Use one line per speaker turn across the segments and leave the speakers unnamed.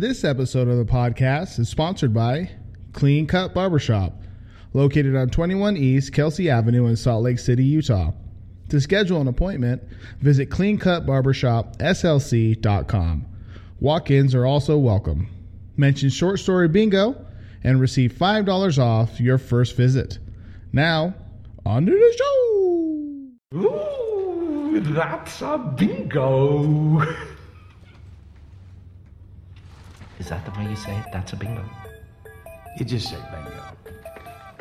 This episode of the podcast is sponsored by Clean Cut Barbershop, located on 21 East Kelsey Avenue in Salt Lake City, Utah. To schedule an appointment, visit cleancutbarbershopslc.com. Walk ins are also welcome. Mention Short Story Bingo and receive $5 off your first visit. Now, on to the show!
Ooh, that's a bingo.
Is that the way you say it? That's a bingo.
You just say bingo.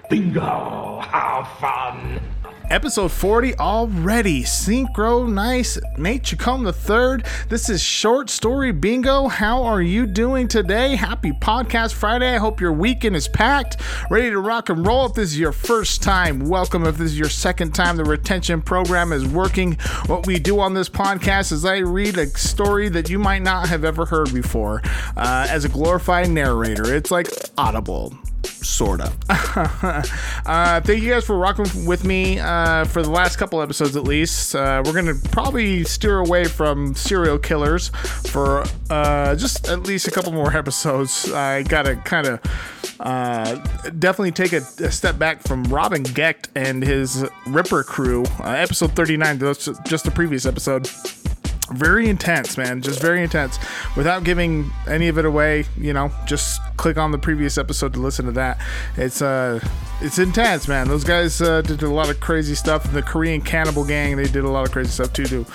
Bingo! How fun!
Episode 40 already. Synchro nice. Nate Chacon the third. This is Short Story Bingo. How are you doing today? Happy Podcast Friday. I hope your weekend is packed, ready to rock and roll. If this is your first time, welcome. If this is your second time, the retention program is working. What we do on this podcast is I read a story that you might not have ever heard before uh, as a glorified narrator. It's like Audible sort of. uh, thank you guys for rocking with me uh, for the last couple episodes at least. Uh, we're to probably steer away from serial killers for uh, just at least a couple more episodes. I got to kind of uh, definitely take a, a, step back from Robin Gecht and his Ripper crew. Uh, episode 39, that's just the previous episode very intense, man. Just very intense. Without giving any of it away, you know, just click on the previous episode to listen to that. It's uh, it's intense, man. Those guys uh, did a lot of crazy stuff. The Korean Cannibal Gang, they did a lot of crazy stuff too, too.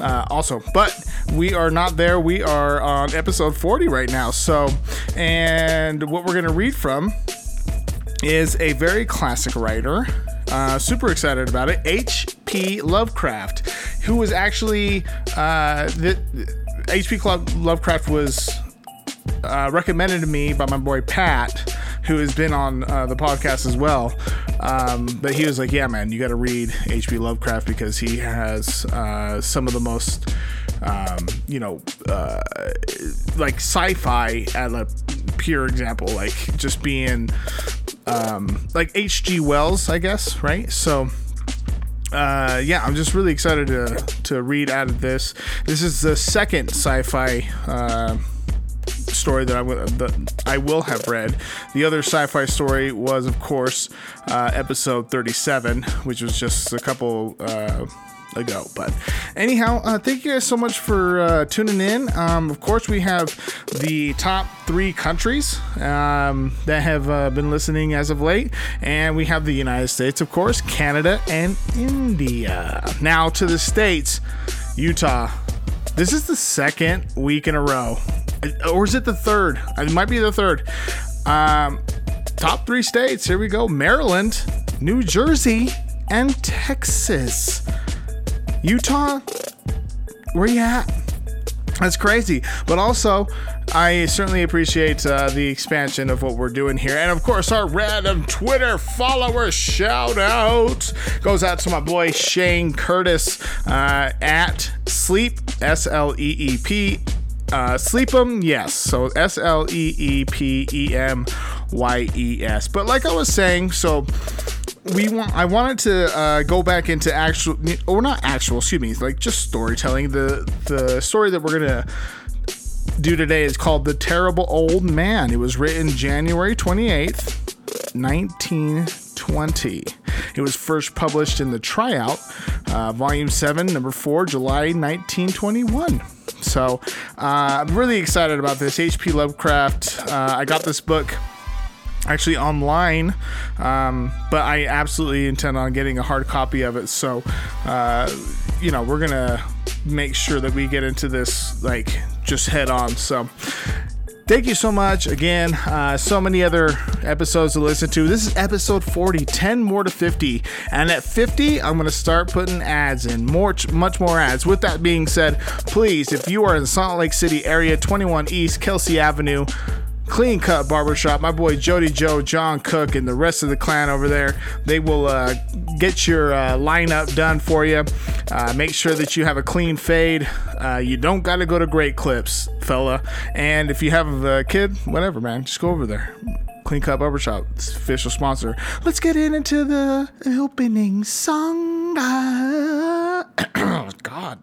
Uh, also, but we are not there. We are on episode 40 right now. So, and what we're gonna read from is a very classic writer. Uh, super excited about it. H.P. Lovecraft, who was actually uh, the H.P. Lovecraft was uh, recommended to me by my boy Pat, who has been on uh, the podcast as well. Um, but he was like, "Yeah, man, you got to read H.P. Lovecraft because he has uh, some of the most, um, you know, uh, like sci-fi at a pure example, like just being um, like H.G. Wells, I guess, right? So." Uh, yeah, I'm just really excited to to read out of this. This is the second sci-fi uh, story that I, w- that I will have read. The other sci fi story was, of course, uh, episode 37, which was just a couple. Uh, ago. But anyhow, uh, thank you guys so much for uh, tuning in. Um, of course, we have the top three countries um, that have uh, been listening as of late, and we have the United States, of course, Canada, and India. Now to the states, Utah. This is the second week in a row or is it the third? It might be the third. Um, top three states. Here we go: Maryland, New Jersey, and Texas. Utah, where you at? That's crazy. But also, I certainly appreciate uh, the expansion of what we're doing here. And of course, our random Twitter follower shout out goes out to my boy Shane Curtis uh, at Sleep, S L E E P uh, Sleepem, yes. So S L E E P E M Y E S. But like I was saying, so we want I wanted to uh, go back into actual or not actual, excuse me, like just storytelling. The the story that we're gonna do today is called The Terrible Old Man. It was written January 28th, 1920. It was first published in the Tryout, uh, Volume 7, Number 4, July 1921. So uh, I'm really excited about this. H.P. Lovecraft. Uh, I got this book actually online, um, but I absolutely intend on getting a hard copy of it. So, uh, you know, we're gonna make sure that we get into this like just head on. So, Thank you so much. Again, uh, so many other episodes to listen to. This is episode 40, 10 more to 50. And at 50, I'm going to start putting ads in, more, much more ads. With that being said, please, if you are in Salt Lake City area, 21 East Kelsey Avenue, Clean Cut Barbershop. My boy Jody Joe, John Cook, and the rest of the clan over there. They will uh, get your uh, lineup done for you. Uh, make sure that you have a clean fade. Uh, you don't got to go to Great Clips, fella. And if you have a kid, whatever, man, just go over there. Clean Cut Barbershop, official sponsor. Let's get in into the opening song. God.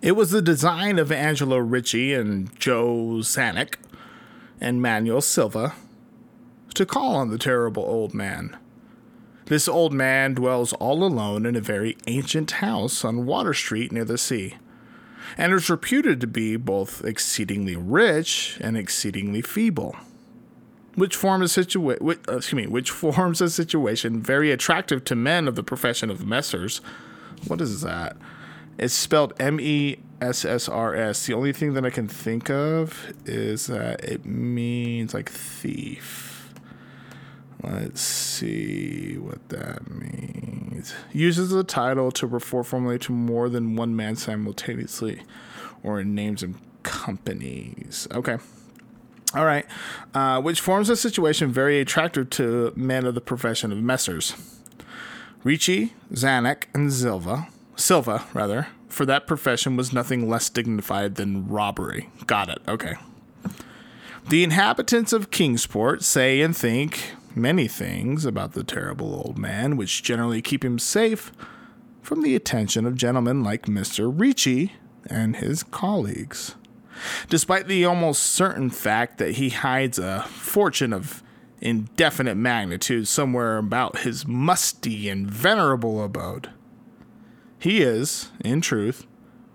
It was the design of Angelo Ricci and Joe Czanek and Manuel Silva to call on the terrible old man. This old man dwells all alone in a very ancient house on Water Street near the sea, and is reputed to be both exceedingly rich and exceedingly feeble, which form a situa- which, uh, excuse me, which forms a situation very attractive to men of the profession of messers. What is that? It's spelled M E S S R S. The only thing that I can think of is that it means like thief. Let's see what that means. Uses the title to refer formally to more than one man simultaneously or in names and companies. Okay. All right. Uh, which forms a situation very attractive to men of the profession of messers. Ricci, Czanek, and Silva, Silva rather, for that profession was nothing less dignified than robbery. Got it. Okay. The inhabitants of Kingsport say and think many things about the terrible old man, which generally keep him safe from the attention of gentlemen like Mr. Ricci and his colleagues. Despite the almost certain fact that he hides a fortune of indefinite magnitude somewhere about his musty and venerable abode, he is, in truth,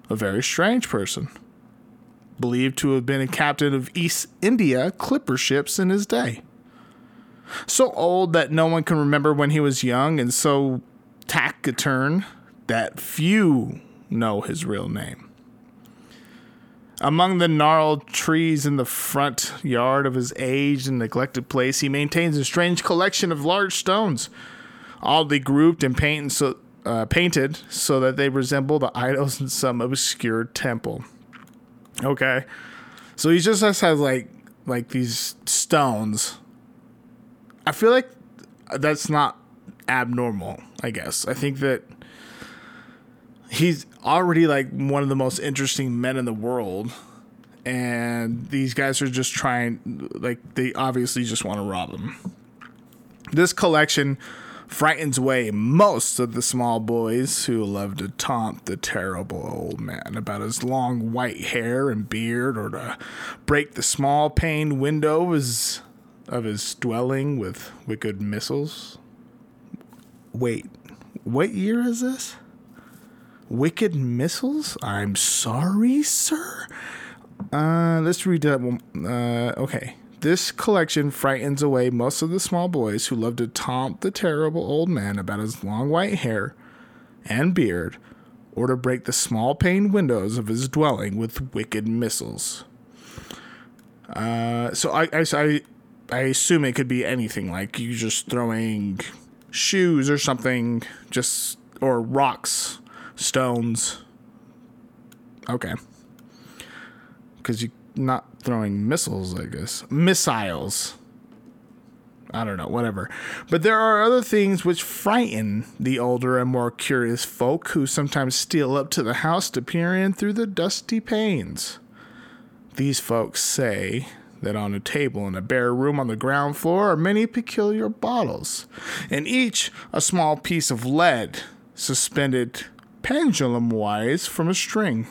a very strange person, believed to have been a captain of East India clipper ships in his day. So old that no one can remember when he was young, and so taciturn that few know his real name. Among the gnarled trees in the front yard of his aged and neglected place, he maintains a strange collection of large stones, oddly grouped and painted so, uh, painted so that they resemble the idols in some obscure temple. Okay, so he just has like like these stones. I feel like that's not abnormal. I guess I think that he's already like one of the most interesting men in the world and these guys are just trying like they obviously just want to rob him this collection frightens away most of the small boys who love to taunt the terrible old man about his long white hair and beard or to break the small pane window of his, of his dwelling with wicked missiles wait what year is this Wicked missiles? I'm sorry, sir. Uh, let's read that one. Uh, okay. This collection frightens away most of the small boys who love to taunt the terrible old man about his long white hair and beard, or to break the small pane windows of his dwelling with wicked missiles. Uh, so I, I, I, I assume it could be anything, like you just throwing shoes or something, just or rocks stones. Okay. Because you're not throwing missiles, I guess. Missiles. I don't know, whatever. But there are other things which frighten the older and more curious folk who sometimes steal up to the house to peer in through the dusty panes. These folks say that on a table in a bare room on the ground floor are many peculiar bottles, and each a small piece of lead suspended pendulum wise from a string.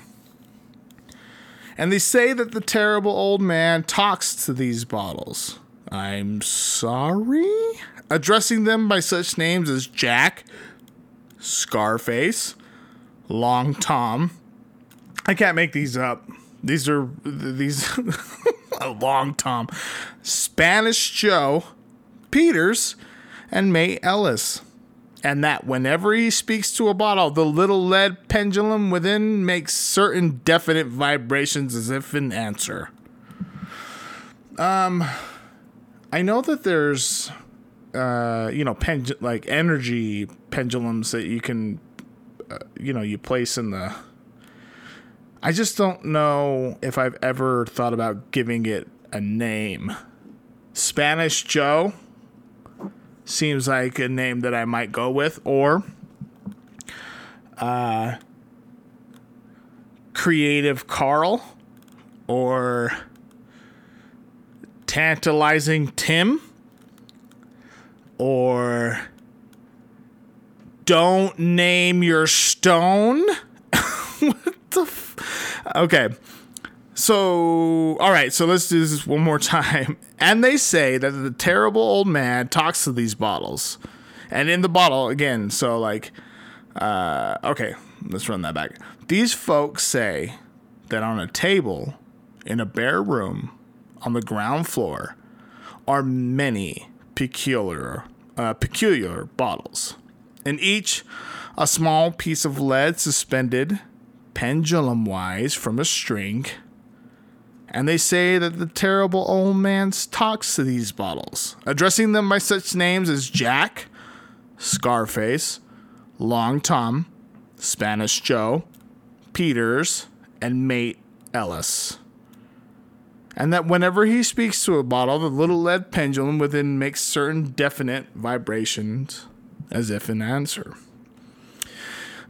And they say that the terrible old man talks to these bottles. I'm sorry? Addressing them by such names as Jack, Scarface, Long Tom. I can't make these up. These are these a oh, Long Tom, Spanish Joe, Peters, and May Ellis and that whenever he speaks to a bottle, the little lead pendulum within makes certain definite vibrations as if in answer. Um, I know that there's, uh, you know, pen like energy pendulums that you can uh, you know you place in the. I just don't know if I've ever thought about giving it a name. Spanish Joe seems like a name that I might go with, or uh, Creative Carl, or Tantalizing Tim, or Don't Name Your Stone. what the? F- okay. So, all right, so let's do this one more time. And they say that the terrible old man talks to these bottles. And in the bottle, again, so like, uh, okay, let's run that back. These folks say that on a table in a bare room on the ground floor are many peculiar, uh, peculiar bottles. In each, a small piece of lead suspended pendulum wise from a string and they say that the terrible old man talks to these bottles, addressing them by such names as Jack, Scarface, Long Tom, Spanish Joe, Peters, and Mate Ellis. And that whenever he speaks to a bottle, the little lead pendulum within makes certain definite vibrations as if in answer.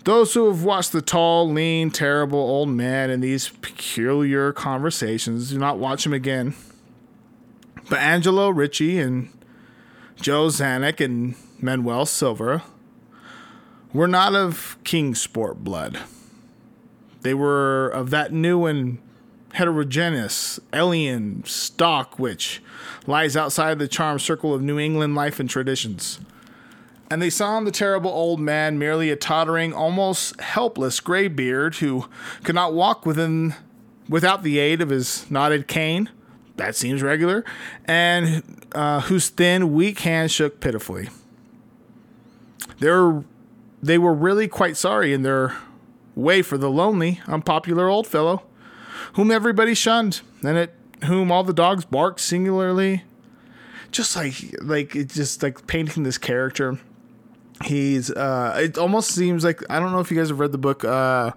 Those who have watched the tall, lean, terrible old man in these peculiar conversations do not watch him again. But Angelo Ricci and Joe Czanek and Manuel Silva were not of Kingsport blood. They were of that new and heterogeneous alien stock which lies outside the charmed circle of New England life and traditions and they saw in the terrible old man merely a tottering, almost helpless graybeard who could not walk within without the aid of his knotted cane. That seems regular, and uh, whose thin, weak hand shook pitifully. They were, they were really quite sorry in their way for the lonely, unpopular old fellow, whom everybody shunned, and at whom all the dogs barked singularly. Just like, like it just like painting this character he's uh it almost seems like i don't know if you guys have read the book uh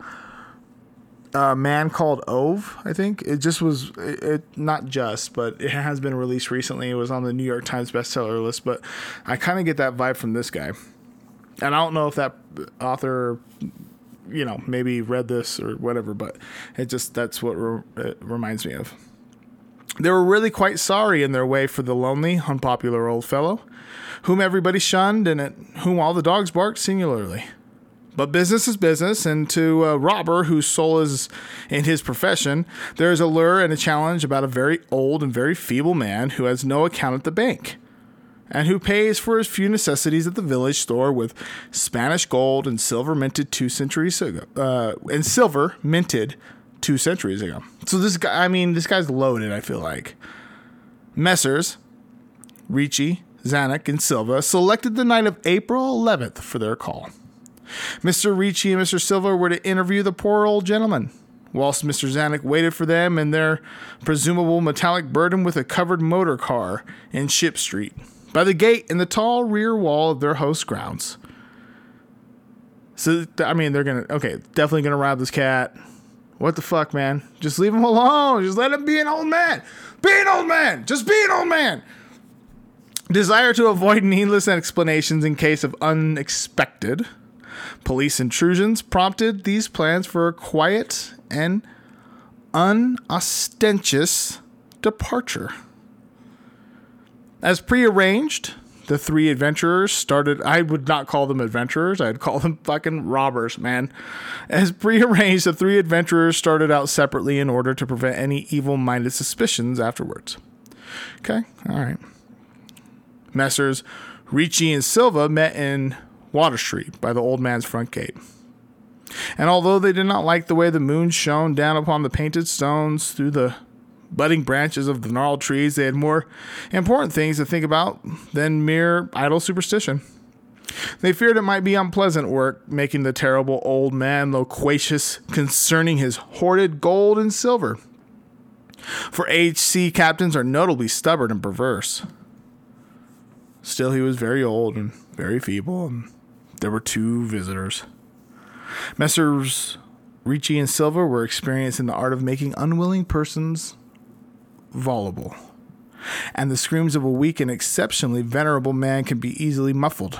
a man called Ove, I think it just was it, it, not just, but it has been released recently. It was on the New York Times bestseller list, but I kind of get that vibe from this guy, and I don't know if that author, you know, maybe read this or whatever, but it just that's what re- it reminds me of. They were really quite sorry in their way for the lonely, unpopular old fellow whom everybody shunned and at whom all the dogs barked singularly. But business is business, and to a robber whose soul is in his profession, there is a lure and a challenge about a very old and very feeble man who has no account at the bank, and who pays for his few necessities at the village store with Spanish gold and silver minted two centuries ago, uh, and silver minted two centuries ago. So this guy, I mean, this guy's loaded. I feel like Messrs. Ricci, Czanek, and Silva selected the night of April 11th for their call. Mr. Ricci and Mr. Silva were to interview the poor old gentleman, whilst Mr. Czanek waited for them in their presumable metallic burden with a covered motor car in Ship Street, by the gate in the tall rear wall of their host's grounds. So, I mean, they're gonna, okay, definitely gonna rob this cat. What the fuck, man? Just leave him alone. Just let him be an old man. Be an old man. Just be an old man. Desire to avoid needless explanations in case of unexpected police intrusions prompted these plans for a quiet and unostentatious departure. As prearranged, the three adventurers started. I would not call them adventurers, I'd call them fucking robbers, man. As prearranged, the three adventurers started out separately in order to prevent any evil minded suspicions afterwards. Okay, all right. Messrs. Ricci and Silva met in Water Street by the old man's front gate. And although they did not like the way the moon shone down upon the painted stones through the budding branches of the gnarled trees, they had more important things to think about than mere idle superstition. They feared it might be unpleasant work making the terrible old man loquacious concerning his hoarded gold and silver. For HC captains are notably stubborn and perverse. Still, he was very old and very feeble, and there were two visitors. Messrs. Ricci and Silva were experienced in the art of making unwilling persons voluble, and the screams of a weak and exceptionally venerable man can be easily muffled.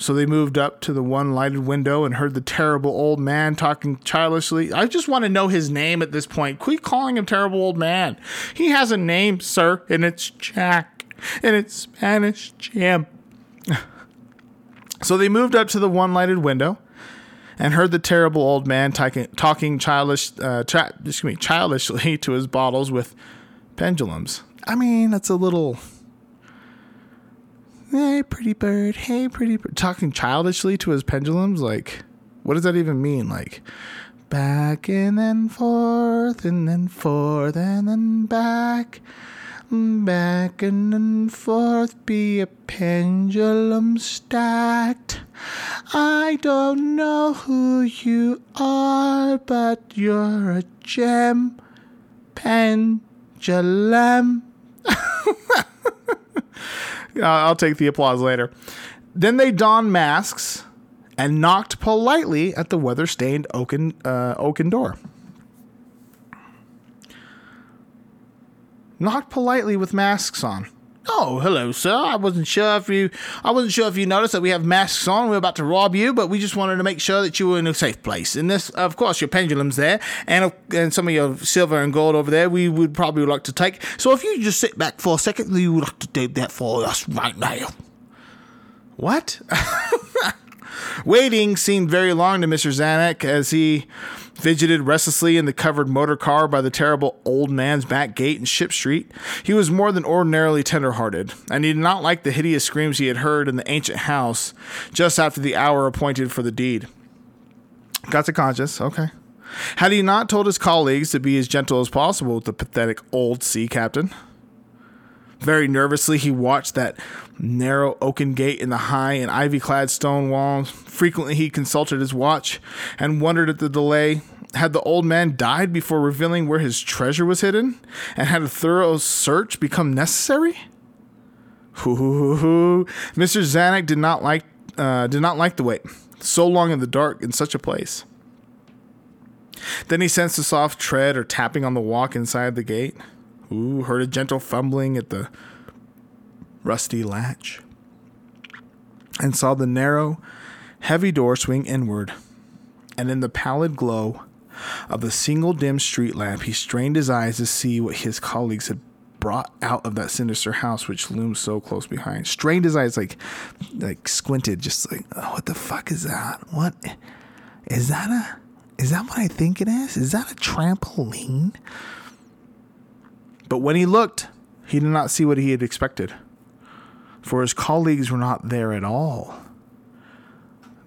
So they moved up to the one lighted window and heard the terrible old man talking childishly. I just want to know his name at this point. Quit calling him terrible old man. He has a name, sir, and it's Jack, and it's Spanish Jam. so they moved up to the one lighted window and heard the terrible old man talking, talking childish, uh, cha- excuse me, childishly to his bottles with pendulums. I mean, that's a little. Hey, pretty bird. Hey, pretty bird. Talking childishly to his pendulums. Like, what does that even mean? Like, back and then forth and then forth and then back. Back and then forth be a pendulum stacked. I don't know who you are, but you're a gem pendulum. I'll take the applause later. Then they donned masks and knocked politely at the weather stained oaken, uh, oaken door. Knocked politely with masks on. Oh, hello, sir. I wasn't sure if you I wasn't sure if you noticed that we have masks on. We're about to rob you, but we just wanted to make sure that you were in a safe place. And this, of course, your pendulum's there, and and some of your silver and gold over there. We would probably like to take. So if you just sit back for a second, we would like to do that for us right now. What? Waiting seemed very long to Mr. Czanek as he fidgeted restlessly in the covered motor car by the terrible old man's back gate in Ship Street. He was more than ordinarily tender-hearted, and he did not like the hideous screams he had heard in the ancient house just after the hour appointed for the deed. Got to conscience, okay. Had he not told his colleagues to be as gentle as possible with the pathetic old sea captain? Very nervously, he watched that narrow oaken gate in the high and ivy clad stone walls. Frequently, he consulted his watch and wondered at the delay. Had the old man died before revealing where his treasure was hidden? And had a thorough search become necessary? Hoo, hoo, hoo, Mr. Czanek did not like uh, did not like the wait so long in the dark in such a place. Then he sensed a soft tread or tapping on the walk inside the gate. Ooh, heard a gentle fumbling at the rusty latch, and saw the narrow, heavy door swing inward. And in the pallid glow of the single dim street lamp, he strained his eyes to see what his colleagues had brought out of that sinister house which loomed so close behind. Strained his eyes, like, like squinted, just like, oh, what the fuck is that? What is that? A is that what I think it is? Is that a trampoline? But when he looked, he did not see what he had expected, for his colleagues were not there at all,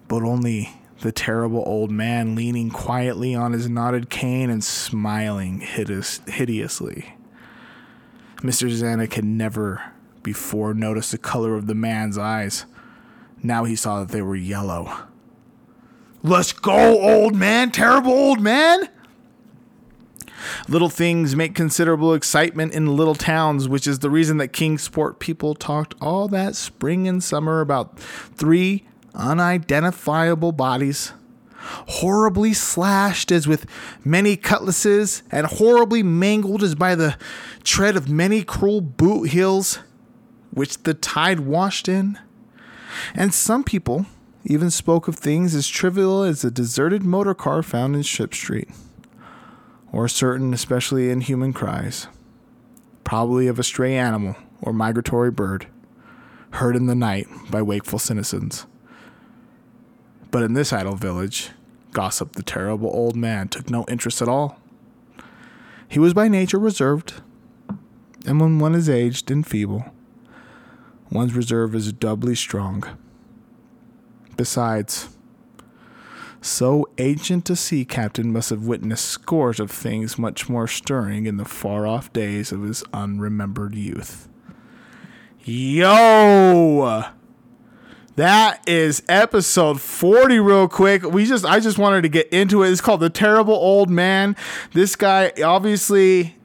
but only the terrible old man leaning quietly on his knotted cane and smiling hideous, hideously. Mr. Czanek had never before noticed the color of the man's eyes. Now he saw that they were yellow. Let's go, old man! Terrible old man! Little things make considerable excitement in little towns, which is the reason that Kingsport people talked all that spring and summer about three unidentifiable bodies, horribly slashed as with many cutlasses, and horribly mangled as by the tread of many cruel boot heels, which the tide washed in. And some people even spoke of things as trivial as a deserted motor car found in Ship Street or certain especially inhuman cries, probably of a stray animal or migratory bird, heard in the night by wakeful citizens. But in this idle village, Gossip the terrible old man took no interest at all. He was by nature reserved, and when one is aged and feeble, one's reserve is doubly strong. Besides, so ancient a sea captain must have witnessed scores of things much more stirring in the far off days of his unremembered youth. Yo! That is episode 40 real quick. We just I just wanted to get into it. It's called The Terrible Old Man. This guy obviously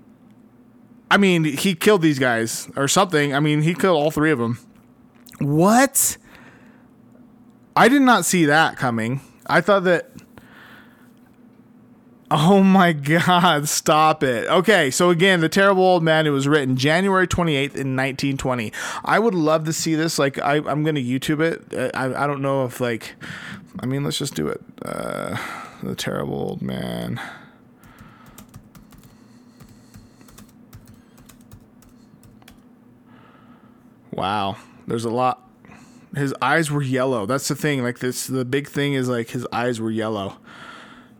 I mean, he killed these guys or something. I mean, he killed all three of them. What? I did not see that coming. I thought that. Oh my God, stop it. Okay, so again, The Terrible Old Man, it was written January 28th in 1920. I would love to see this. Like, I, I'm going to YouTube it. Uh, I, I don't know if, like, I mean, let's just do it. Uh, the Terrible Old Man. Wow, there's a lot. His eyes were yellow. That's the thing. Like this, the big thing is like his eyes were yellow.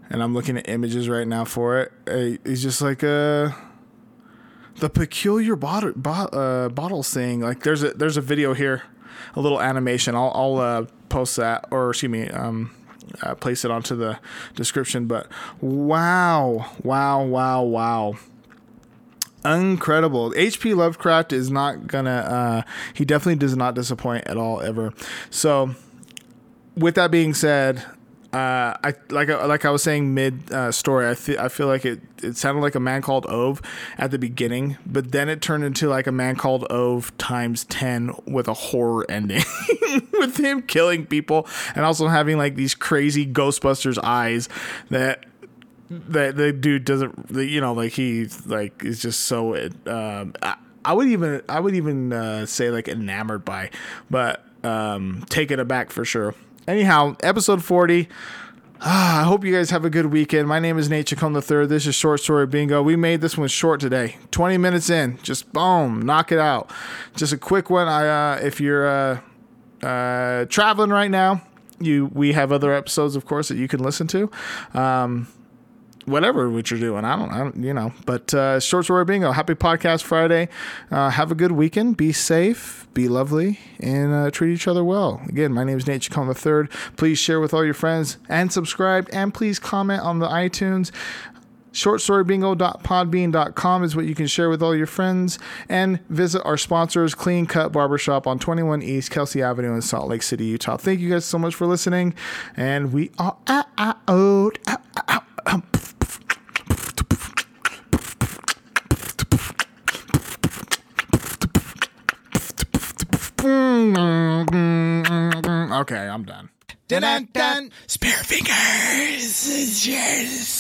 And I'm looking at images right now for it. Uh, He's just like uh the peculiar bottle bo- uh, bottles thing. Like there's a there's a video here, a little animation. I'll I'll uh, post that or excuse me um. Uh, place it onto the description, but wow, wow, wow, wow incredible. H.P. Lovecraft is not gonna. Uh, he definitely does not disappoint at all ever. So, with that being said, uh, I like like I was saying mid uh, story. I feel I feel like it it sounded like a man called Ove at the beginning, but then it turned into like a man called Ove times ten with a horror ending, with him killing people and also having like these crazy Ghostbusters eyes that that the dude doesn't the, you know like he like is just so um I, I would even I would even uh, say like enamored by but um taken aback for sure anyhow episode 40 Ah, I hope you guys have a good weekend. My name is Nate Chacon the Third. This is Short Story Bingo. We made this one short today. 20 minutes in. Just boom, knock it out. Just a quick one. I uh, if you're uh, uh, traveling right now, you we have other episodes, of course, that you can listen to. Um, whatever what you're doing. I don't, I don't you know. But uh, short story bingo. Happy podcast Friday. Uh, have a good weekend. Be safe. Be lovely, and uh, treat each other well. Again, my name is Nate Chacon III. Please share with all your friends and subscribe, and please comment on the iTunes. Shortstorybingo.podbean.com is what you can share with all your friends. And visit our sponsors, Clean Cut Barbershop on 21 East Kelsey Avenue in Salt Lake City, Utah. Thank you guys so much for listening. And we are out. out, out, out, out. Okay, I'm done.
Dun dun dun. Spare fingers. Cheers.